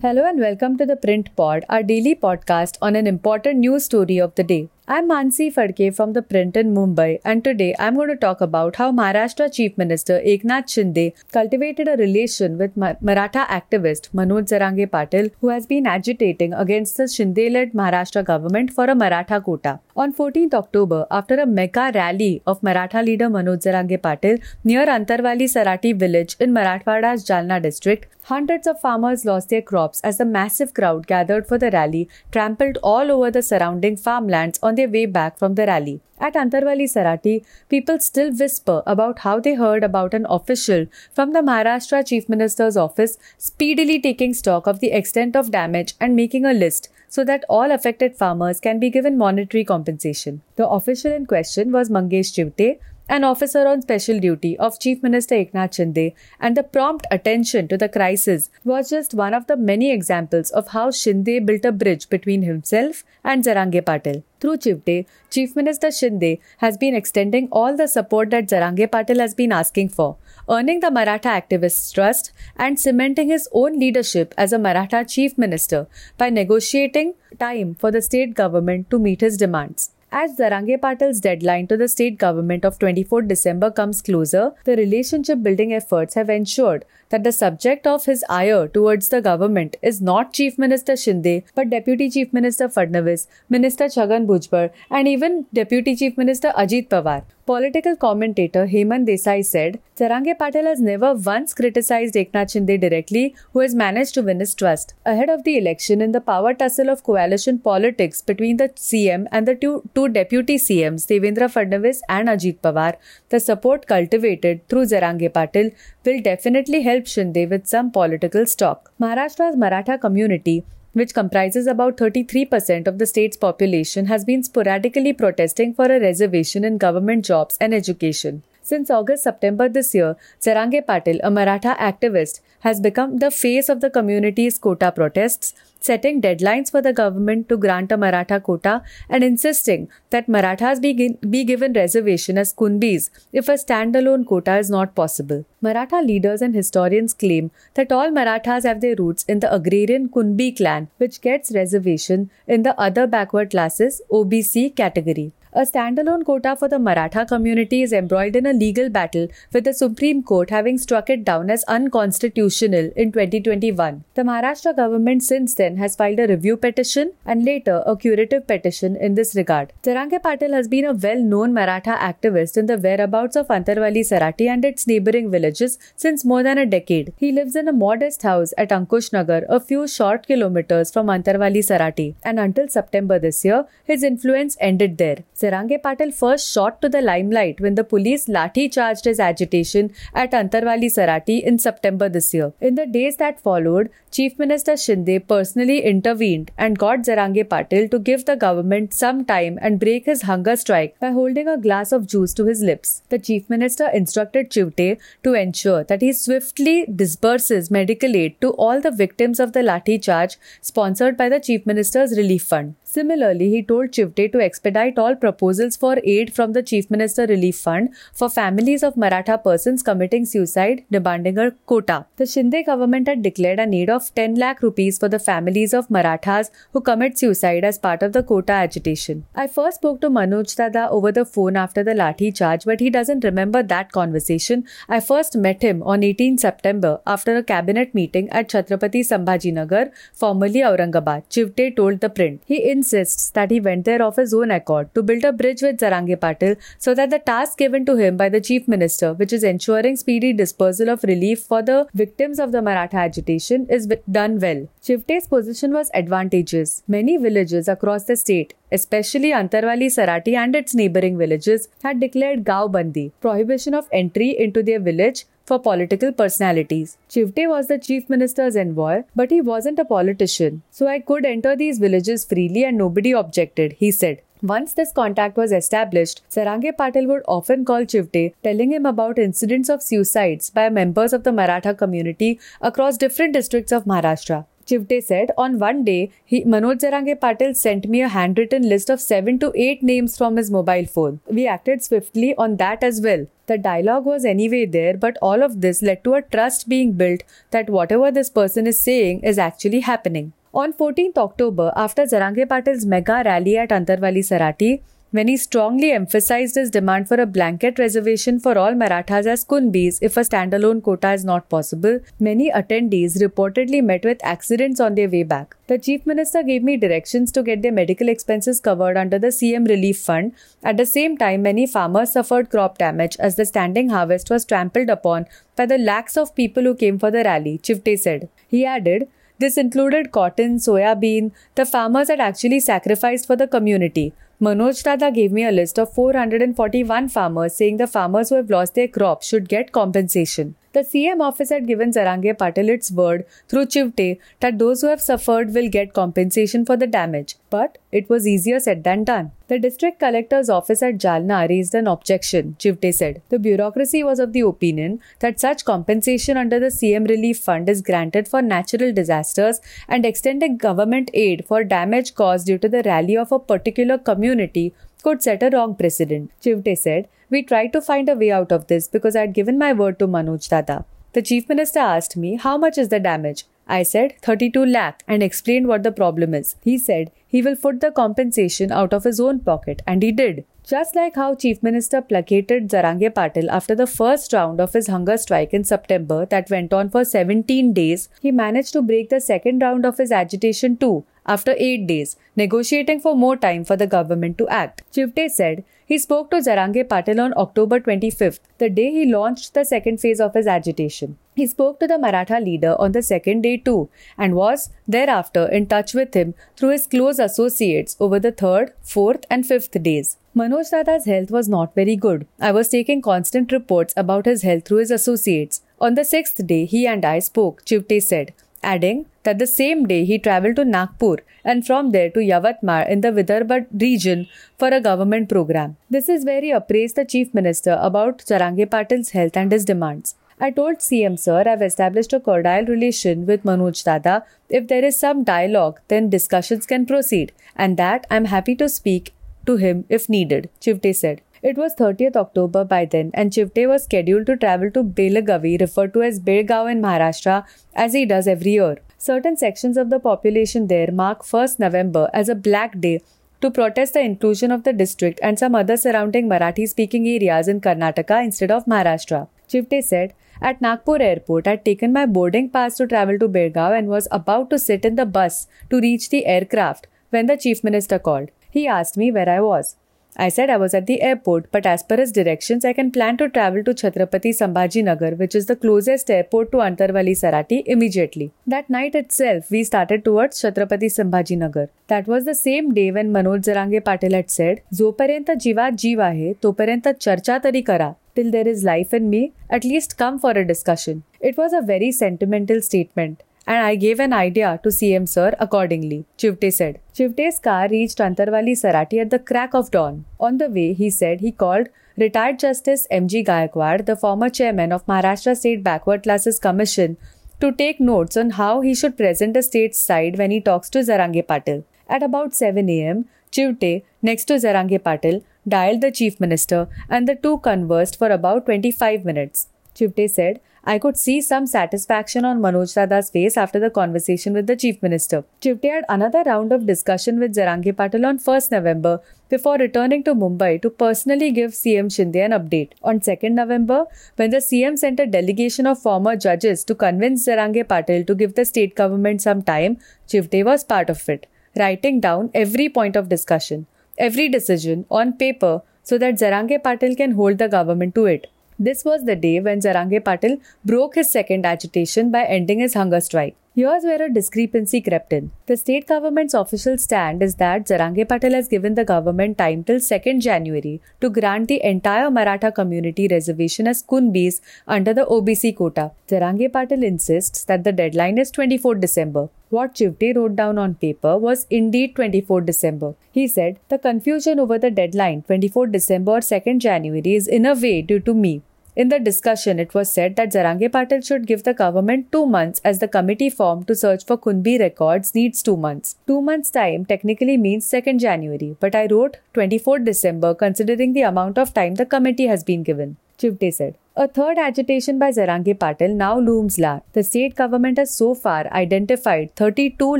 Hello and welcome to the Print Pod, our daily podcast on an important news story of the day. I'm Mansi Phadke from the print in Mumbai, and today I'm going to talk about how Maharashtra Chief Minister Eknath Shinde cultivated a relation with Maratha activist Manoj Jarange Patil, who has been agitating against the Shinde-led Maharashtra government for a Maratha quota. On 14th October, after a mega rally of Maratha leader Manoj Jarange Patil near Antarwali Sarati village in Marathwada's Jalna district, hundreds of farmers lost their crops as the massive crowd gathered for the rally trampled all over the surrounding farmlands on their way back from the rally. At Antarwali Sarati, people still whisper about how they heard about an official from the Maharashtra Chief Minister's office speedily taking stock of the extent of damage and making a list so that all affected farmers can be given monetary compensation. The official in question was Mangesh Chivate, an officer on special duty of Chief Minister Eknath Shinde, and the prompt attention to the crisis was just one of the many examples of how Shinde built a bridge between himself and Jarange Patil. Through Chivate, Chief Minister Shinde has been extending all the support that Jarange Patil has been asking for, earning the Maratha activists' trust and cementing his own leadership as a Maratha Chief Minister by negotiating time for the state government to meet his demands. As Jarange Patil's deadline to the state government of 24 December comes closer, the relationship building efforts have ensured that the subject of his ire towards the government is not Chief Minister Shinde but Deputy Chief Minister Fadnavis, Minister Chhagan Bhujbal, and even Deputy Chief Minister Ajit Pawar. Political commentator Heman Desai said, Jarange Patil has never once criticized Eknath Shinde directly, who has managed to win his trust. Ahead of the election, in the power tussle of coalition politics between the CM and the two, two deputy CMs, Devendra Fadnavis and Ajit Pawar, the support cultivated through Jarange Patil will definitely help Shinde with some political stock. Maharashtra's Maratha community which comprises about 33% of the state's population, has been sporadically protesting for a reservation in government jobs and education. Since August September this year, Jarange Patil, a Maratha activist, has become the face of the community's quota protests, setting deadlines for the government to grant a Maratha quota and insisting that Marathas be, be given reservation as Kunbis if a standalone quota is not possible. Maratha leaders and historians claim that all Marathas have their roots in the agrarian Kunbi clan, which gets reservation in the other backward classes OBC category. A standalone quota for the Maratha community is embroiled in a legal battle with the Supreme Court having struck it down as unconstitutional in 2021. The Maharashtra government since then has filed a review petition and later a curative petition in this regard. Jarange Patil has been a well-known Maratha activist in the whereabouts of Antarwali Sarati and its neighboring villages since more than a decade. He lives in a modest house at Ankush Nagar, a few short kilometers from Antarwali Sarati, and until September this year, his influence ended there. Jarange Patil first shot to the limelight when the police lathi charged his agitation at Antarwali Sarati in September this year. In the days that followed, Chief Minister Shinde personally intervened and got Jarange Patil to give the government some time and break his hunger strike by holding a glass of juice to his lips. The Chief Minister instructed Chivate to ensure that he swiftly disburses medical aid to all the victims of the lathi charge sponsored by the Chief Minister's Relief Fund. Similarly, he told Chivate to expedite all proposals for aid from the Chief Minister Relief Fund for families of Maratha persons committing suicide demanding a quota. The Shinde government had declared a need of 10 lakh rupees for the families of Marathas who commit suicide as part of the quota agitation. I first spoke to Manoj Dada over the phone after the Lathi charge, but he doesn't remember that conversation. I first met him on 18 September after a cabinet meeting at Chhatrapati Sambhajinagar, formerly Aurangabad. Chivate told the print. He insists that he went there of his own accord to build a bridge with Jarange Patil so that the task given to him by the Chief Minister, which is ensuring speedy dispersal of relief for the victims of the Maratha agitation, is done well. Chivate's position was advantageous. Many villages across the state, especially Antarwali Sarati and its neighboring villages, had declared Gao Bandi, prohibition of entry into their village for political personalities. Chivate was the chief minister's envoy, but he wasn't a politician, so I could enter these villages freely and nobody objected, he said. Once this contact was established, Jarange Patil would often call Chivate, telling him about incidents of suicides by members of the Maratha community across different districts of Maharashtra. Chivate said, on one day, he, Manoj Jarange Patil sent me a handwritten list of 7 to 8 names from his mobile phone. We acted swiftly on that as well. The dialogue was anyway there, but all of this led to a trust being built that whatever this person is saying is actually happening. On 14th October, after Jarange Patil's mega rally at Antarwali Sarati, when he strongly emphasized his demand for a blanket reservation for all Marathas as Kunbis if a standalone quota is not possible, many attendees reportedly met with accidents on their way back. The Chief Minister gave me directions to get their medical expenses covered under the CM Relief Fund. At the same time, many farmers suffered crop damage as the standing harvest was trampled upon by the lakhs of people who came for the rally, Chivate said. He added, this included cotton, soya bean. The farmers had actually sacrificed for the community. Manoj Dada gave me a list of 441 farmers saying the farmers who have lost their crops should get compensation. The CM office had given Jarange Patil its word through Chivate that those who have suffered will get compensation for the damage. But it was easier said than done. The district collector's office at Jalna raised an objection, Chivate said. The bureaucracy was of the opinion that such compensation under the CM Relief Fund is granted for natural disasters and extending government aid for damage caused due to the rally of a particular community could set a wrong precedent. Chivate said, We tried to find a way out of this because I had given my word to Manoj Dada. The Chief Minister asked me, How much is the damage? I said 32 lakh and explained what the problem is. He said he will foot the compensation out of his own pocket and he did. Just like how Chief Minister placated Jarange Patil after the first round of his hunger strike in September that went on for 17 days, he managed to break the second round of his agitation too after 8 days, negotiating for more time for the government to act. Chivate said he spoke to Jarange Patil on October 25th, the day he launched the second phase of his agitation. He spoke to the Maratha leader on the second day too and was thereafter in touch with him through his close associates over the third, fourth, and fifth days. Manoj Dada's health was not very good. I was taking constant reports about his health through his associates. On the sixth day, he and I spoke, Chivate said adding that the same day he travelled to Nagpur and from there to Yavatmal in the Vidarbha region for a government program. This is where he appraised the Chief Minister about Jarange Patil's health and his demands. I told CM Sir I've established a cordial relation with Manoj Dada. If there is some dialogue, then discussions can proceed, and that I'm happy to speak to him if needed, Chivate said. It was 30th October by then, and Chivate was scheduled to travel to Belagavi, referred to as Belgaon in Maharashtra, as he does every year. Certain sections of the population there mark 1st November as a black day to protest the inclusion of the district and some other surrounding Marathi speaking areas in Karnataka instead of Maharashtra. Chivate said, At Nagpur airport, I had taken my boarding pass to travel to Belgaon and was about to sit in the bus to reach the aircraft when the chief minister called. He asked me where I was. I said I was at the airport, but as per his directions, I can plan to travel to Chhatrapati Sambhaji Nagar, which is the closest airport to Antarwali Sarati, immediately. That night itself, we started towards Chhatrapati Sambhaji Nagar. That was the same day when Manoj Jarange Patil had said, Zoparenta jiva jiva आहे तोपर्यंत charcha tari kara." till there is life in me, at least come for a discussion. It was a very sentimental statement and I gave an idea to CM Sir accordingly, Chivate said. Chivate's car reached Antarwali Sarati at the crack of dawn. On the way, he said he called retired Justice M.G. Gaikwad, the former chairman of Maharashtra State Backward Classes Commission, to take notes on how he should present the state's side when he talks to Jarange Patil. At about 7 am, Chivate, next to Jarange Patil, dialed the chief minister and the two conversed for about 25 minutes. Chivate said, I could see some satisfaction on Manoj Dada's face after the conversation with the Chief Minister. Chivate had another round of discussion with Jarange Patil on 1st November before returning to Mumbai to personally give CM Shinde an update. On 2nd November, when the CM sent a delegation of former judges to convince Jarange Patil to give the state government some time, Chivate was part of it, writing down every point of discussion, every decision on paper so that Jarange Patil can hold the government to it. This was the day when Jarange Patil broke his second agitation by ending his hunger strike. Here's where a discrepancy crept in. The state government's official stand is that Jarange Patil has given the government time till 2nd January to grant the entire Maratha community reservation as Kunbis under the OBC quota. Jarange Patil insists that the deadline is 24 December. What Chivate wrote down on paper was indeed 24 December. He said, The confusion over the deadline 24 December or 2nd January is in a way due to me. In the discussion, it was said that Jarange Patil should give the government two months as the committee formed to search for Kunbi records needs two months. Two months' time technically means 2nd January, but I wrote 24 December considering the amount of time the committee has been given. Chivate said. A third agitation by Jarange Patil now looms large. The state government has so far identified 32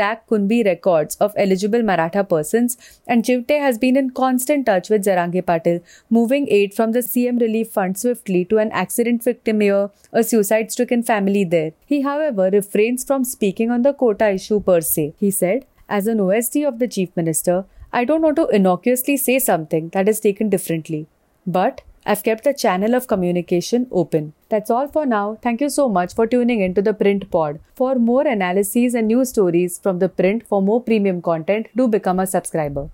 lakh Kunbi records of eligible Maratha persons, and Chivate has been in constant touch with Jarange Patil, moving aid from the CM Relief Fund swiftly to an accident victim here, a suicide stricken family there. He, however, refrains from speaking on the quota issue per se. He said, As an OSD of the Chief Minister, I don't want to innocuously say something that is taken differently. But I've kept the channel of communication open. That's all for now. Thank you so much for tuning in to the Print Pod. For more analyses and news stories from the print for more premium content, do become a subscriber.